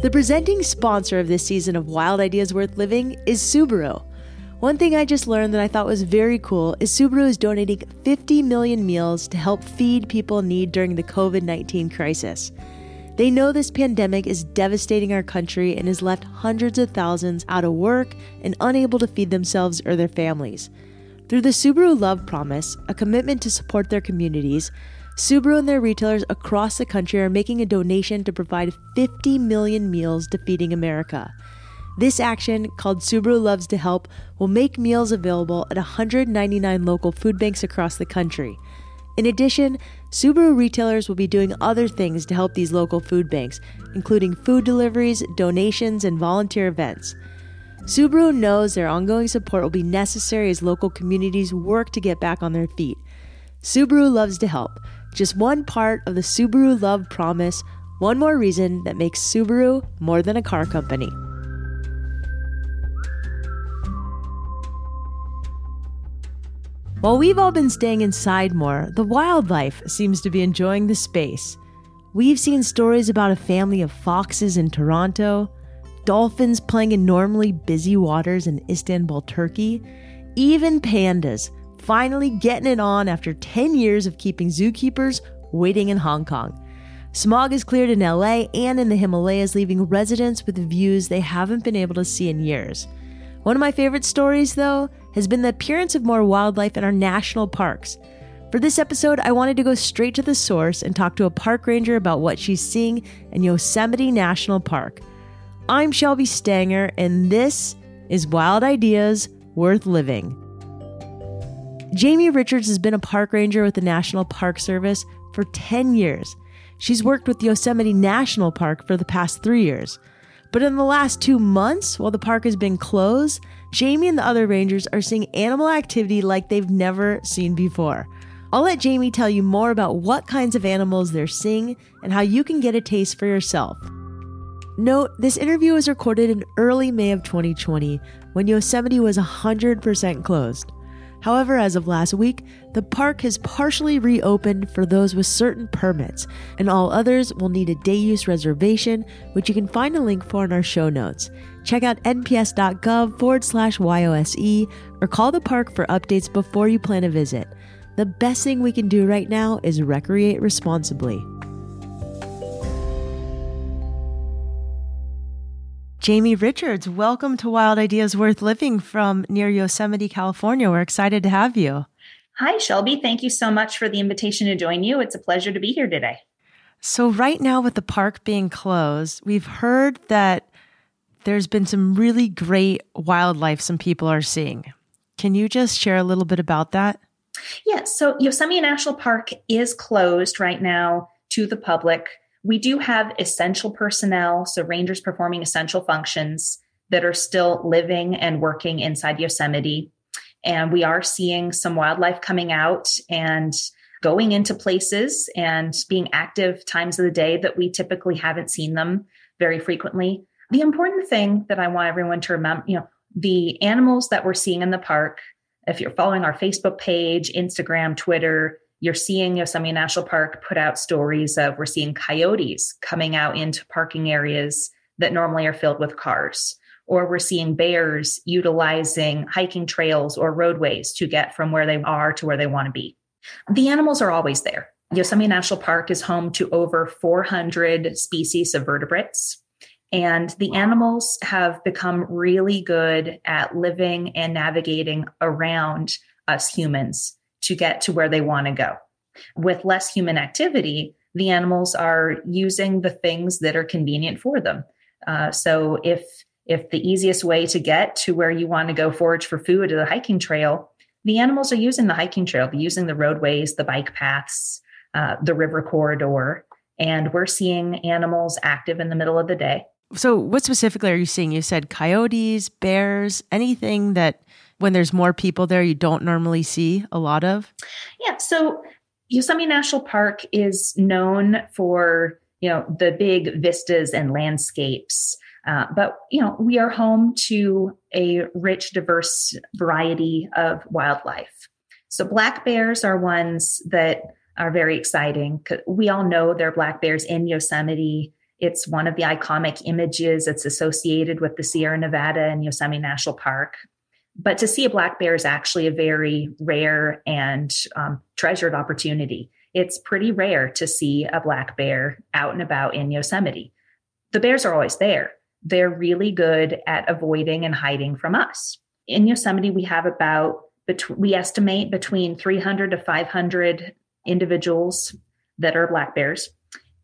The presenting sponsor of this season of Wild Ideas Worth Living is Subaru. One thing I just learned that I thought was very cool is Subaru is donating 50 million meals to help feed people in need during the COVID 19 crisis. They know this pandemic is devastating our country and has left hundreds of thousands out of work and unable to feed themselves or their families. Through the Subaru Love Promise, a commitment to support their communities, Subaru and their retailers across the country are making a donation to provide 50 million meals to Feeding America. This action, called Subaru Loves to Help, will make meals available at 199 local food banks across the country. In addition, Subaru retailers will be doing other things to help these local food banks, including food deliveries, donations, and volunteer events. Subaru knows their ongoing support will be necessary as local communities work to get back on their feet. Subaru loves to help. Just one part of the Subaru Love Promise, one more reason that makes Subaru more than a car company. While we've all been staying inside more, the wildlife seems to be enjoying the space. We've seen stories about a family of foxes in Toronto, dolphins playing in normally busy waters in Istanbul, Turkey, even pandas finally getting it on after 10 years of keeping zookeepers waiting in Hong Kong. Smog is cleared in LA and in the Himalayas, leaving residents with views they haven't been able to see in years. One of my favorite stories, though, has been the appearance of more wildlife in our national parks. For this episode, I wanted to go straight to the source and talk to a park ranger about what she's seeing in Yosemite National Park. I'm Shelby Stanger, and this is Wild Ideas Worth Living. Jamie Richards has been a park ranger with the National Park Service for 10 years. She's worked with Yosemite National Park for the past three years. But in the last two months, while the park has been closed, Jamie and the other rangers are seeing animal activity like they've never seen before. I'll let Jamie tell you more about what kinds of animals they're seeing and how you can get a taste for yourself. Note, this interview was recorded in early May of 2020 when Yosemite was 100% closed. However, as of last week, the park has partially reopened for those with certain permits, and all others will need a day use reservation, which you can find a link for in our show notes. Check out nps.gov forward slash YOSE or call the park for updates before you plan a visit. The best thing we can do right now is recreate responsibly. Jamie Richards, welcome to Wild Ideas Worth Living from near Yosemite, California. We're excited to have you. Hi, Shelby. Thank you so much for the invitation to join you. It's a pleasure to be here today. So, right now, with the park being closed, we've heard that there's been some really great wildlife some people are seeing. Can you just share a little bit about that? Yes. Yeah, so, Yosemite National Park is closed right now to the public we do have essential personnel, so rangers performing essential functions that are still living and working inside Yosemite. And we are seeing some wildlife coming out and going into places and being active times of the day that we typically haven't seen them very frequently. The important thing that I want everyone to remember, you know, the animals that we're seeing in the park, if you're following our Facebook page, Instagram, Twitter, you're seeing Yosemite National Park put out stories of we're seeing coyotes coming out into parking areas that normally are filled with cars. Or we're seeing bears utilizing hiking trails or roadways to get from where they are to where they want to be. The animals are always there. Yosemite National Park is home to over 400 species of vertebrates. And the animals have become really good at living and navigating around us humans to get to where they want to go. With less human activity, the animals are using the things that are convenient for them. Uh, so if if the easiest way to get to where you want to go forage for food is a hiking trail, the animals are using the hiking trail, they're using the roadways, the bike paths, uh, the river corridor, and we're seeing animals active in the middle of the day. So, what specifically are you seeing? You said coyotes, bears, anything that when there's more people there you don't normally see a lot of? Yeah. So Yosemite National Park is known for, you know, the big vistas and landscapes. Uh, but you know we are home to a rich diverse variety of wildlife so black bears are ones that are very exciting we all know there are black bears in yosemite It's one of the iconic images that's associated with the Sierra Nevada and Yosemite National Park. But to see a black bear is actually a very rare and um, treasured opportunity. It's pretty rare to see a black bear out and about in Yosemite. The bears are always there. They're really good at avoiding and hiding from us. In Yosemite, we have about, we estimate between 300 to 500 individuals that are black bears.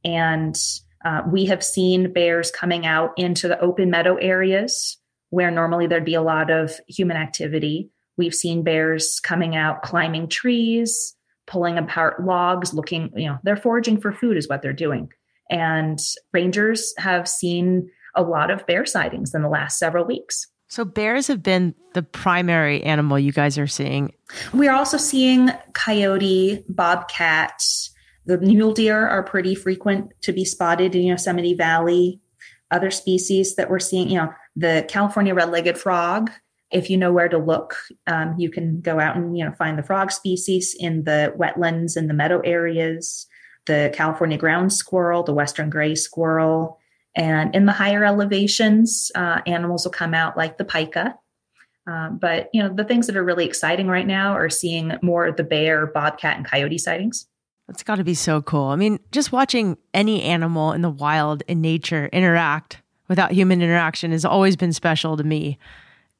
And uh, we have seen bears coming out into the open meadow areas where normally there'd be a lot of human activity. We've seen bears coming out climbing trees, pulling apart logs, looking, you know, they're foraging for food, is what they're doing. And rangers have seen a lot of bear sightings in the last several weeks. So, bears have been the primary animal you guys are seeing. We are also seeing coyote, bobcat, the mule deer are pretty frequent to be spotted in Yosemite Valley. Other species that we're seeing, you know, the California red-legged frog. If you know where to look, um, you can go out and you know find the frog species in the wetlands and the meadow areas. The California ground squirrel, the western gray squirrel, and in the higher elevations, uh, animals will come out like the pika. Uh, but you know the things that are really exciting right now are seeing more of the bear, bobcat, and coyote sightings. That's got to be so cool. I mean, just watching any animal in the wild in nature interact without human interaction has always been special to me.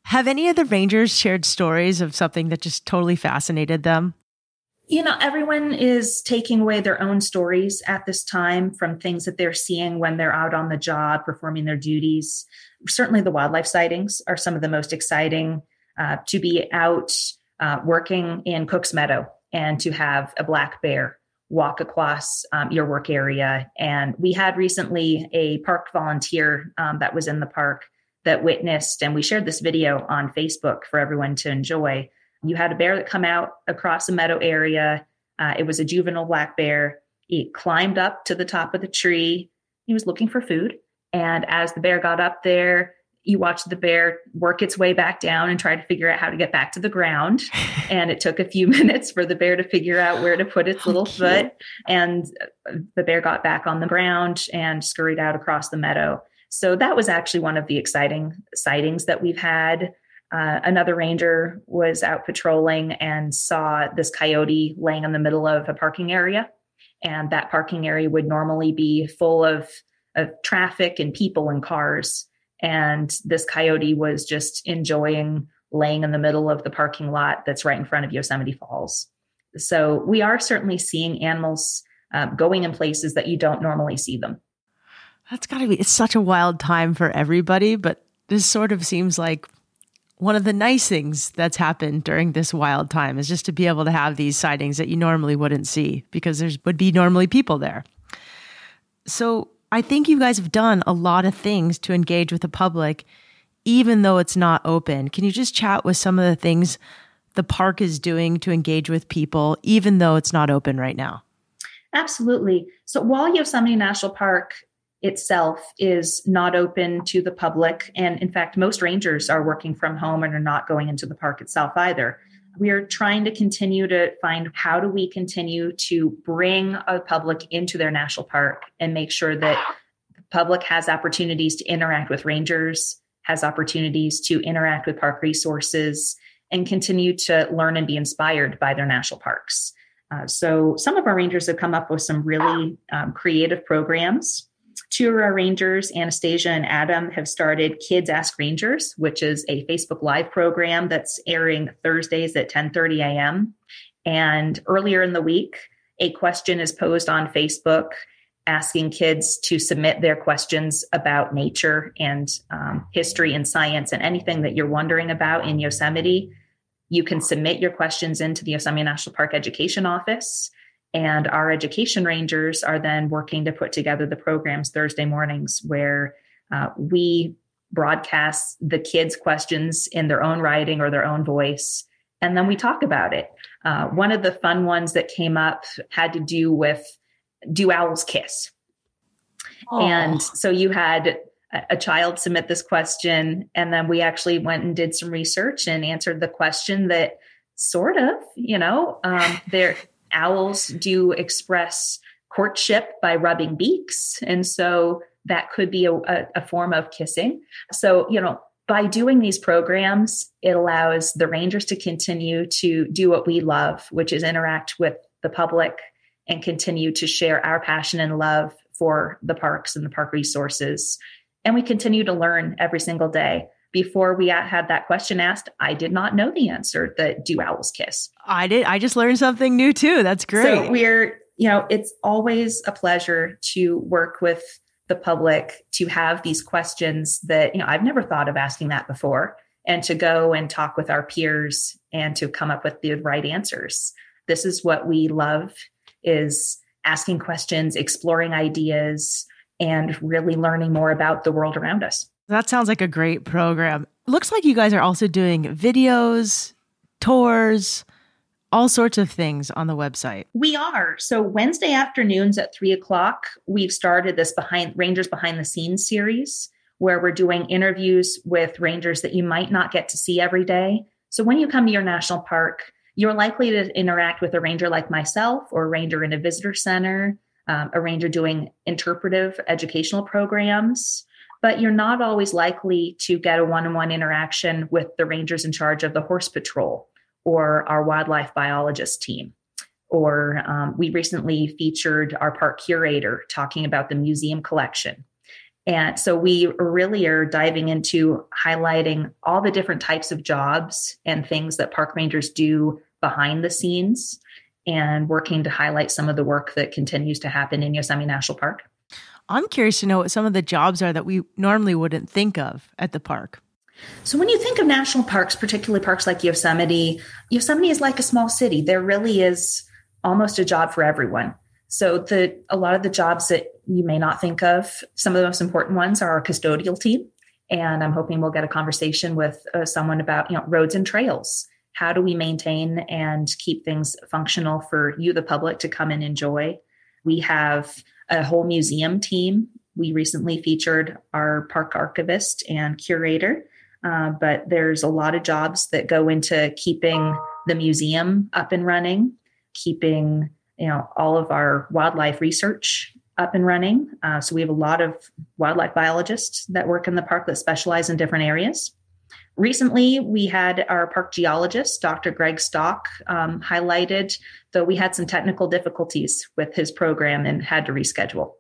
Have any of the rangers shared stories of something that just totally fascinated them? You know, everyone is taking away their own stories at this time from things that they're seeing when they're out on the job performing their duties. Certainly, the wildlife sightings are some of the most exciting. Uh, to be out uh, working in Cook's Meadow and to have a black bear walk across um, your work area. And we had recently a park volunteer um, that was in the park that witnessed, and we shared this video on Facebook for everyone to enjoy. You had a bear that come out across a meadow area. Uh, it was a juvenile black bear. He climbed up to the top of the tree. He was looking for food. And as the bear got up there, you watch the bear work its way back down and try to figure out how to get back to the ground. and it took a few minutes for the bear to figure out where to put its little foot. And the bear got back on the ground and scurried out across the meadow. So that was actually one of the exciting sightings that we've had. Uh, another ranger was out patrolling and saw this coyote laying in the middle of a parking area. And that parking area would normally be full of, of traffic and people and cars and this coyote was just enjoying laying in the middle of the parking lot that's right in front of Yosemite Falls. So we are certainly seeing animals uh, going in places that you don't normally see them. That's got to be, it's such a wild time for everybody, but this sort of seems like one of the nice things that's happened during this wild time is just to be able to have these sightings that you normally wouldn't see because there would be normally people there. So, I think you guys have done a lot of things to engage with the public, even though it's not open. Can you just chat with some of the things the park is doing to engage with people, even though it's not open right now? Absolutely. So while Yosemite National Park itself is not open to the public, and in fact, most rangers are working from home and are not going into the park itself either we are trying to continue to find how do we continue to bring a public into their national park and make sure that the public has opportunities to interact with rangers has opportunities to interact with park resources and continue to learn and be inspired by their national parks. Uh, so some of our rangers have come up with some really um, creative programs Two of our rangers, Anastasia and Adam, have started Kids Ask Rangers, which is a Facebook Live program that's airing Thursdays at 10:30 a.m. And earlier in the week, a question is posed on Facebook asking kids to submit their questions about nature and um, history and science and anything that you're wondering about in Yosemite. You can submit your questions into the Yosemite National Park Education Office. And our education rangers are then working to put together the programs Thursday mornings where uh, we broadcast the kids' questions in their own writing or their own voice. And then we talk about it. Uh, one of the fun ones that came up had to do with do owls kiss? Aww. And so you had a child submit this question, and then we actually went and did some research and answered the question that sort of, you know, um, there owls do express courtship by rubbing beaks. And so that could be a, a, a form of kissing. So, you know, by doing these programs, it allows the rangers to continue to do what we love, which is interact with the public and continue to share our passion and love for the parks and the park resources. And we continue to learn every single day. Before we had that question asked, I did not know the answer that do owls kiss? I did. I just learned something new too. That's great. So we're, you know, it's always a pleasure to work with the public to have these questions that, you know, I've never thought of asking that before and to go and talk with our peers and to come up with the right answers. This is what we love is asking questions, exploring ideas, and really learning more about the world around us. That sounds like a great program. Looks like you guys are also doing videos, tours, all sorts of things on the website. We are. So Wednesday afternoons at three o'clock, we've started this behind Rangers Behind the Scenes series where we're doing interviews with rangers that you might not get to see every day. So when you come to your national park, you're likely to interact with a ranger like myself or a ranger in a visitor center, um, a ranger doing interpretive educational programs. But you're not always likely to get a one on one interaction with the rangers in charge of the horse patrol or our wildlife biologist team. Or um, we recently featured our park curator talking about the museum collection. And so we really are diving into highlighting all the different types of jobs and things that park rangers do behind the scenes and working to highlight some of the work that continues to happen in Yosemite National Park. I'm curious to know what some of the jobs are that we normally wouldn't think of at the park. So when you think of national parks, particularly parks like Yosemite, Yosemite is like a small city. There really is almost a job for everyone. So the a lot of the jobs that you may not think of, some of the most important ones are our custodial team, and I'm hoping we'll get a conversation with uh, someone about you know roads and trails. How do we maintain and keep things functional for you, the public, to come and enjoy? We have a whole museum team. We recently featured our park archivist and curator uh, but there's a lot of jobs that go into keeping the museum up and running, keeping you know all of our wildlife research up and running. Uh, so we have a lot of wildlife biologists that work in the park that specialize in different areas. Recently, we had our park geologist, Dr. Greg Stock, um, highlighted, though we had some technical difficulties with his program and had to reschedule.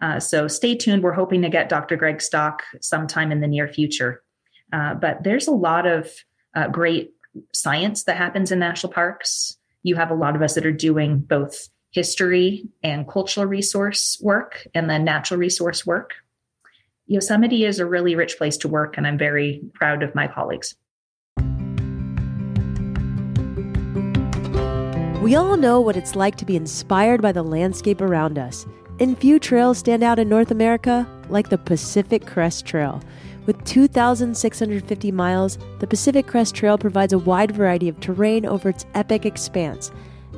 Uh, so stay tuned. We're hoping to get Dr. Greg Stock sometime in the near future uh, but there's a lot of uh, great science that happens in national parks. You have a lot of us that are doing both history and cultural resource work and then natural resource work. Yosemite is a really rich place to work, and I'm very proud of my colleagues. We all know what it's like to be inspired by the landscape around us. And few trails stand out in North America like the Pacific Crest Trail. With 2,650 miles, the Pacific Crest Trail provides a wide variety of terrain over its epic expanse.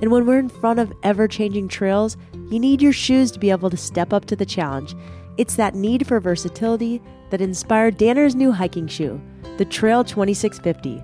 And when we're in front of ever changing trails, you need your shoes to be able to step up to the challenge. It's that need for versatility that inspired Danner's new hiking shoe, the Trail 2650.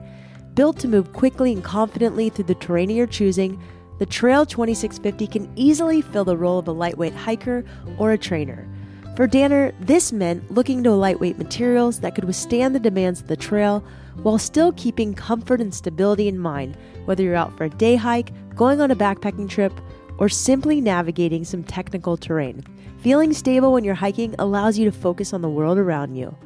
Built to move quickly and confidently through the terrain of your choosing, the Trail 2650 can easily fill the role of a lightweight hiker or a trainer. For Danner, this meant looking to lightweight materials that could withstand the demands of the trail while still keeping comfort and stability in mind, whether you're out for a day hike, going on a backpacking trip, or simply navigating some technical terrain. Feeling stable when you're hiking allows you to focus on the world around you.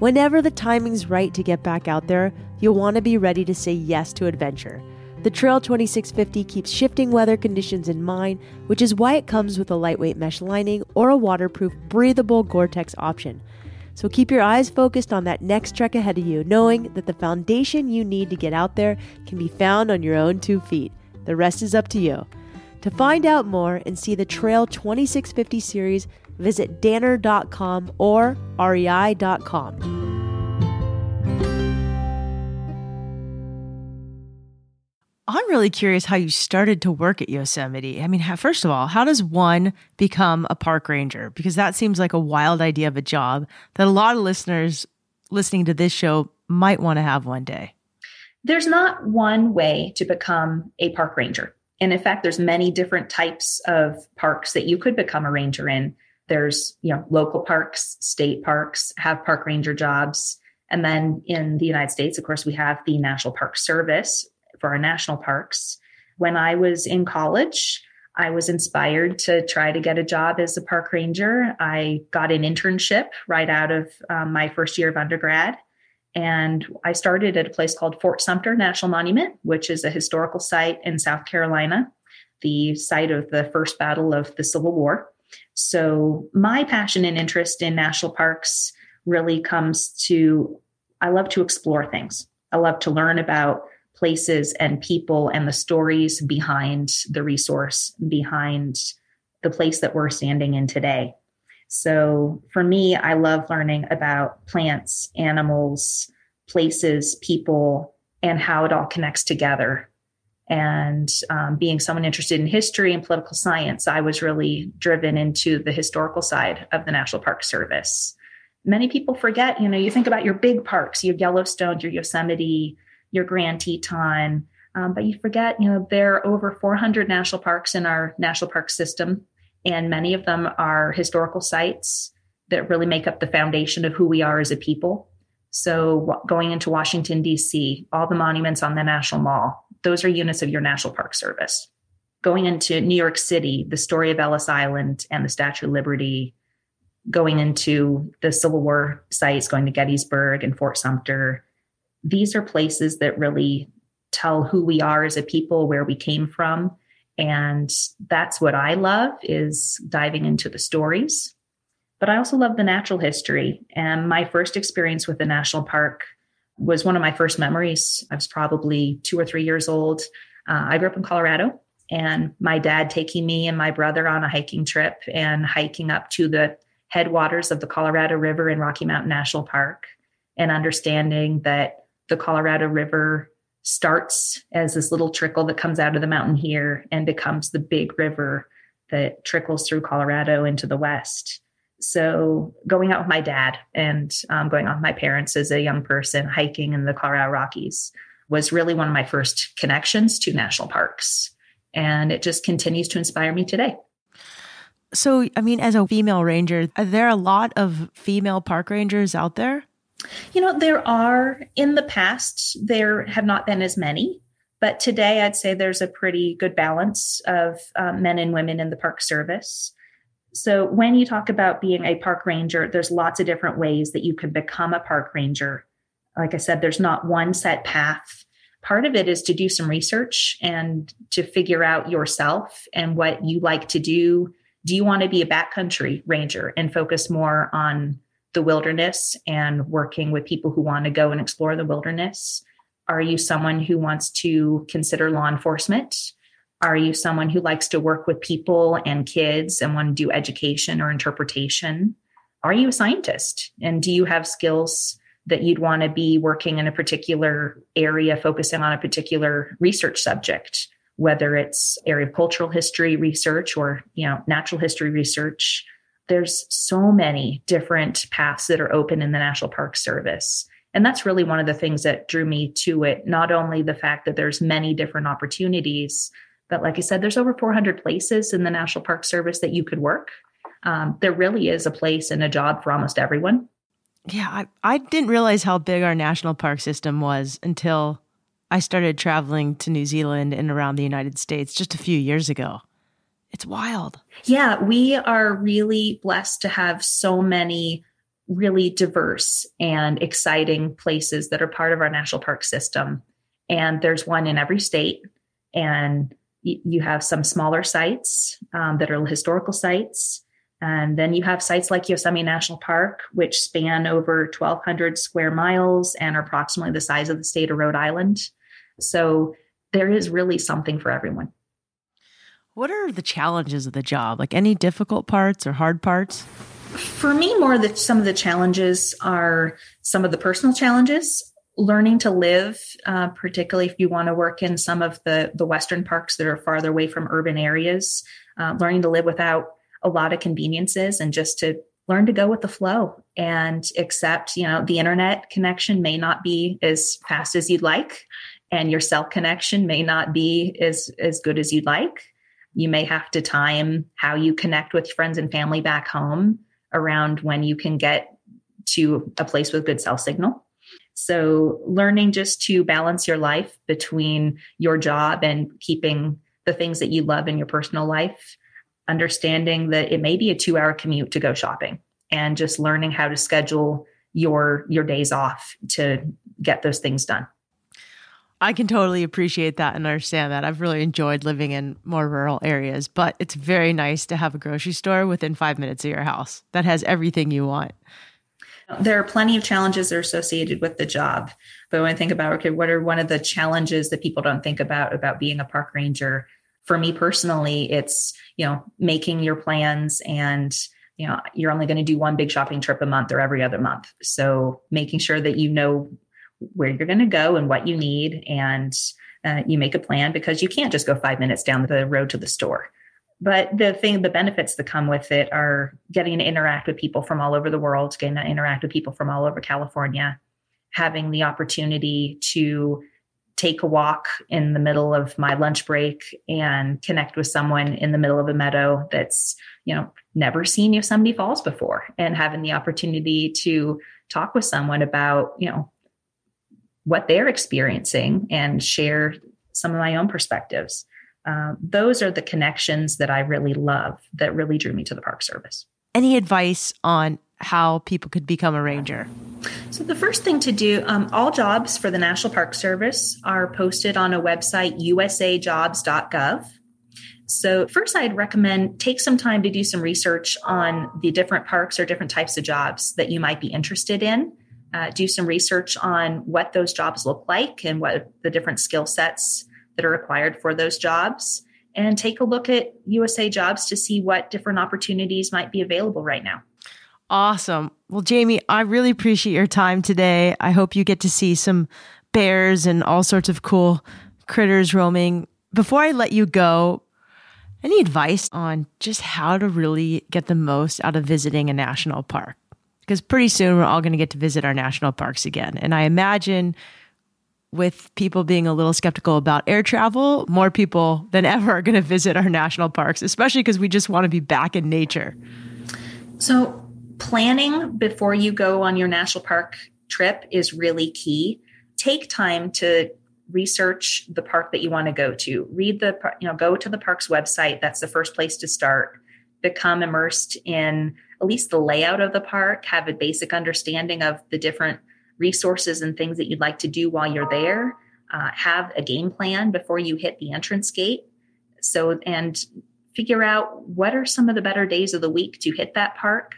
Whenever the timing's right to get back out there, you'll want to be ready to say yes to adventure. The Trail 2650 keeps shifting weather conditions in mind, which is why it comes with a lightweight mesh lining or a waterproof, breathable Gore Tex option. So keep your eyes focused on that next trek ahead of you, knowing that the foundation you need to get out there can be found on your own two feet. The rest is up to you. To find out more and see the Trail 2650 series, visit danner.com or rei.com. I'm really curious how you started to work at Yosemite. I mean, first of all, how does one become a park ranger? Because that seems like a wild idea of a job that a lot of listeners listening to this show might want to have one day. There's not one way to become a park ranger. And in fact, there's many different types of parks that you could become a ranger in. There's, you know, local parks, state parks have park ranger jobs. And then in the United States, of course, we have the National Park Service for our national parks. When I was in college, I was inspired to try to get a job as a park ranger. I got an internship right out of um, my first year of undergrad. And I started at a place called Fort Sumter National Monument, which is a historical site in South Carolina, the site of the first battle of the Civil War. So, my passion and interest in national parks really comes to I love to explore things. I love to learn about places and people and the stories behind the resource, behind the place that we're standing in today. So for me, I love learning about plants, animals, places, people, and how it all connects together. And um, being someone interested in history and political science, I was really driven into the historical side of the National Park Service. Many people forget, you know, you think about your big parks, your Yellowstone, your Yosemite, your Grand Teton. Um, but you forget, you know, there are over 400 national parks in our national park system, and many of them are historical sites that really make up the foundation of who we are as a people. So, going into Washington, D.C., all the monuments on the National Mall, those are units of your National Park Service. Going into New York City, the story of Ellis Island and the Statue of Liberty, going into the Civil War sites, going to Gettysburg and Fort Sumter, these are places that really tell who we are as a people, where we came from. And that's what I love is diving into the stories. But I also love the natural history. And my first experience with the national park was one of my first memories. I was probably two or three years old. Uh, I grew up in Colorado, and my dad taking me and my brother on a hiking trip and hiking up to the headwaters of the Colorado River in Rocky Mountain National Park and understanding that the Colorado River starts as this little trickle that comes out of the mountain here and becomes the big river that trickles through Colorado into the west. So, going out with my dad and um, going out with my parents as a young person, hiking in the Colorado Rockies was really one of my first connections to national parks. And it just continues to inspire me today. So, I mean, as a female ranger, are there a lot of female park rangers out there? You know, there are in the past, there have not been as many, but today I'd say there's a pretty good balance of um, men and women in the park service. So when you talk about being a park ranger, there's lots of different ways that you can become a park ranger. Like I said, there's not one set path. Part of it is to do some research and to figure out yourself and what you like to do. Do you want to be a backcountry ranger and focus more on the wilderness and working with people who want to go and explore the wilderness? Are you someone who wants to consider law enforcement? Are you someone who likes to work with people and kids and want to do education or interpretation? Are you a scientist? And do you have skills that you'd want to be working in a particular area, focusing on a particular research subject, whether it's area of cultural history research or, you know, natural history research? There's so many different paths that are open in the National Park Service. And that's really one of the things that drew me to it. Not only the fact that there's many different opportunities, but like I said, there's over 400 places in the National Park Service that you could work. Um, there really is a place and a job for almost everyone. Yeah, I, I didn't realize how big our national park system was until I started traveling to New Zealand and around the United States just a few years ago. It's wild. Yeah, we are really blessed to have so many really diverse and exciting places that are part of our national park system. And there's one in every state. And you have some smaller sites um, that are historical sites. And then you have sites like Yosemite National Park, which span over 1,200 square miles and are approximately the size of the state of Rhode Island. So there is really something for everyone. What are the challenges of the job? Like any difficult parts or hard parts? For me, more that some of the challenges are some of the personal challenges. Learning to live, uh, particularly if you want to work in some of the the western parks that are farther away from urban areas, uh, learning to live without a lot of conveniences and just to learn to go with the flow and accept you know the internet connection may not be as fast as you'd like and your cell connection may not be as as good as you'd like. You may have to time how you connect with friends and family back home around when you can get to a place with good cell signal. So, learning just to balance your life between your job and keeping the things that you love in your personal life, understanding that it may be a two hour commute to go shopping and just learning how to schedule your your days off to get those things done. I can totally appreciate that and understand that. I've really enjoyed living in more rural areas, but it's very nice to have a grocery store within five minutes of your house that has everything you want. There are plenty of challenges that are associated with the job. But when I think about, okay, what are one of the challenges that people don't think about about being a park ranger? For me personally, it's, you know, making your plans and you know you're only going to do one big shopping trip a month or every other month so making sure that you know where you're going to go and what you need and uh, you make a plan because you can't just go five minutes down the road to the store. But the thing the benefits that come with it are getting to interact with people from all over the world getting to interact with people from all over california having the opportunity to take a walk in the middle of my lunch break and connect with someone in the middle of a meadow that's you know never seen yosemite falls before and having the opportunity to talk with someone about you know what they're experiencing and share some of my own perspectives uh, those are the connections that i really love that really drew me to the park service any advice on how people could become a ranger? So, the first thing to do, um, all jobs for the National Park Service are posted on a website, usajobs.gov. So, first, I'd recommend take some time to do some research on the different parks or different types of jobs that you might be interested in. Uh, do some research on what those jobs look like and what the different skill sets that are required for those jobs. And take a look at USA Jobs to see what different opportunities might be available right now. Awesome. Well, Jamie, I really appreciate your time today. I hope you get to see some bears and all sorts of cool critters roaming. Before I let you go, any advice on just how to really get the most out of visiting a national park? Because pretty soon we're all going to get to visit our national parks again. And I imagine with people being a little skeptical about air travel, more people than ever are going to visit our national parks, especially because we just want to be back in nature. So, planning before you go on your national park trip is really key. Take time to research the park that you want to go to. Read the, you know, go to the park's website. That's the first place to start. Become immersed in at least the layout of the park, have a basic understanding of the different resources and things that you'd like to do while you're there. Uh, have a game plan before you hit the entrance gate. So, and figure out what are some of the better days of the week to hit that park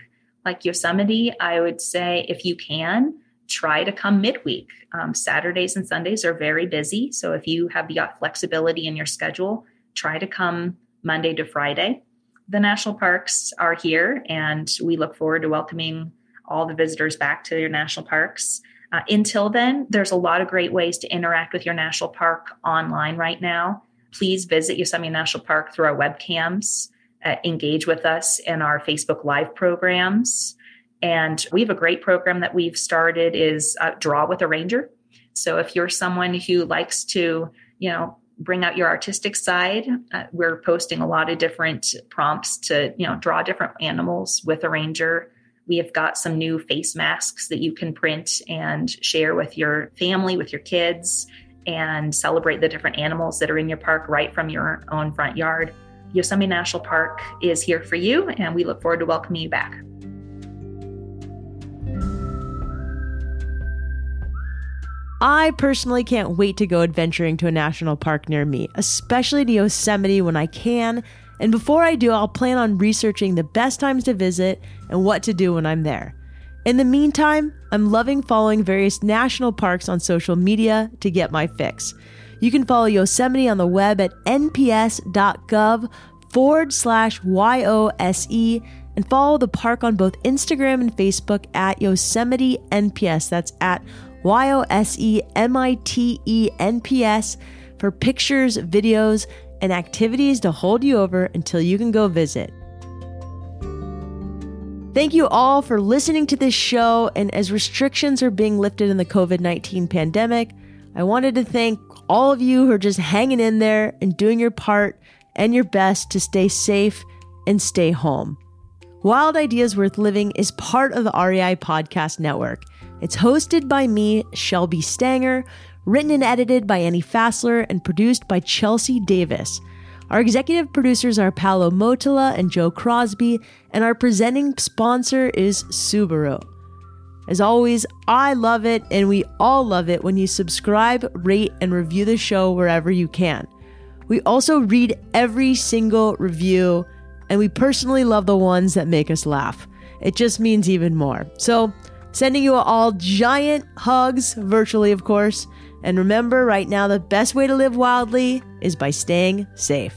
like Yosemite, I would say if you can, try to come midweek. Um, Saturdays and Sundays are very busy. So if you have the flexibility in your schedule, try to come Monday to Friday. The national parks are here, and we look forward to welcoming all the visitors back to your national parks. Uh, until then, there's a lot of great ways to interact with your national park online right now. Please visit Yosemite National Park through our webcams uh, engage with us in our Facebook Live programs. And we have a great program that we've started is uh, Draw with a Ranger. So if you're someone who likes to, you know, bring out your artistic side, uh, we're posting a lot of different prompts to, you know, draw different animals with a ranger. We have got some new face masks that you can print and share with your family, with your kids, and celebrate the different animals that are in your park right from your own front yard. Yosemite National Park is here for you, and we look forward to welcoming you back. I personally can't wait to go adventuring to a national park near me, especially to Yosemite when I can. And before I do, I'll plan on researching the best times to visit and what to do when I'm there. In the meantime, I'm loving following various national parks on social media to get my fix. You can follow Yosemite on the web at nps.gov forward slash YOSE and follow the park on both Instagram and Facebook at Yosemite NPS. That's at Y O S E M I T E N P S for pictures, videos, and activities to hold you over until you can go visit. Thank you all for listening to this show. And as restrictions are being lifted in the COVID 19 pandemic, I wanted to thank all of you who are just hanging in there and doing your part and your best to stay safe and stay home. Wild Ideas Worth Living is part of the REI Podcast Network. It's hosted by me, Shelby Stanger, written and edited by Annie Fassler, and produced by Chelsea Davis. Our executive producers are Paolo Motola and Joe Crosby, and our presenting sponsor is Subaru. As always, I love it, and we all love it when you subscribe, rate, and review the show wherever you can. We also read every single review, and we personally love the ones that make us laugh. It just means even more. So, sending you all giant hugs, virtually, of course. And remember, right now, the best way to live wildly is by staying safe.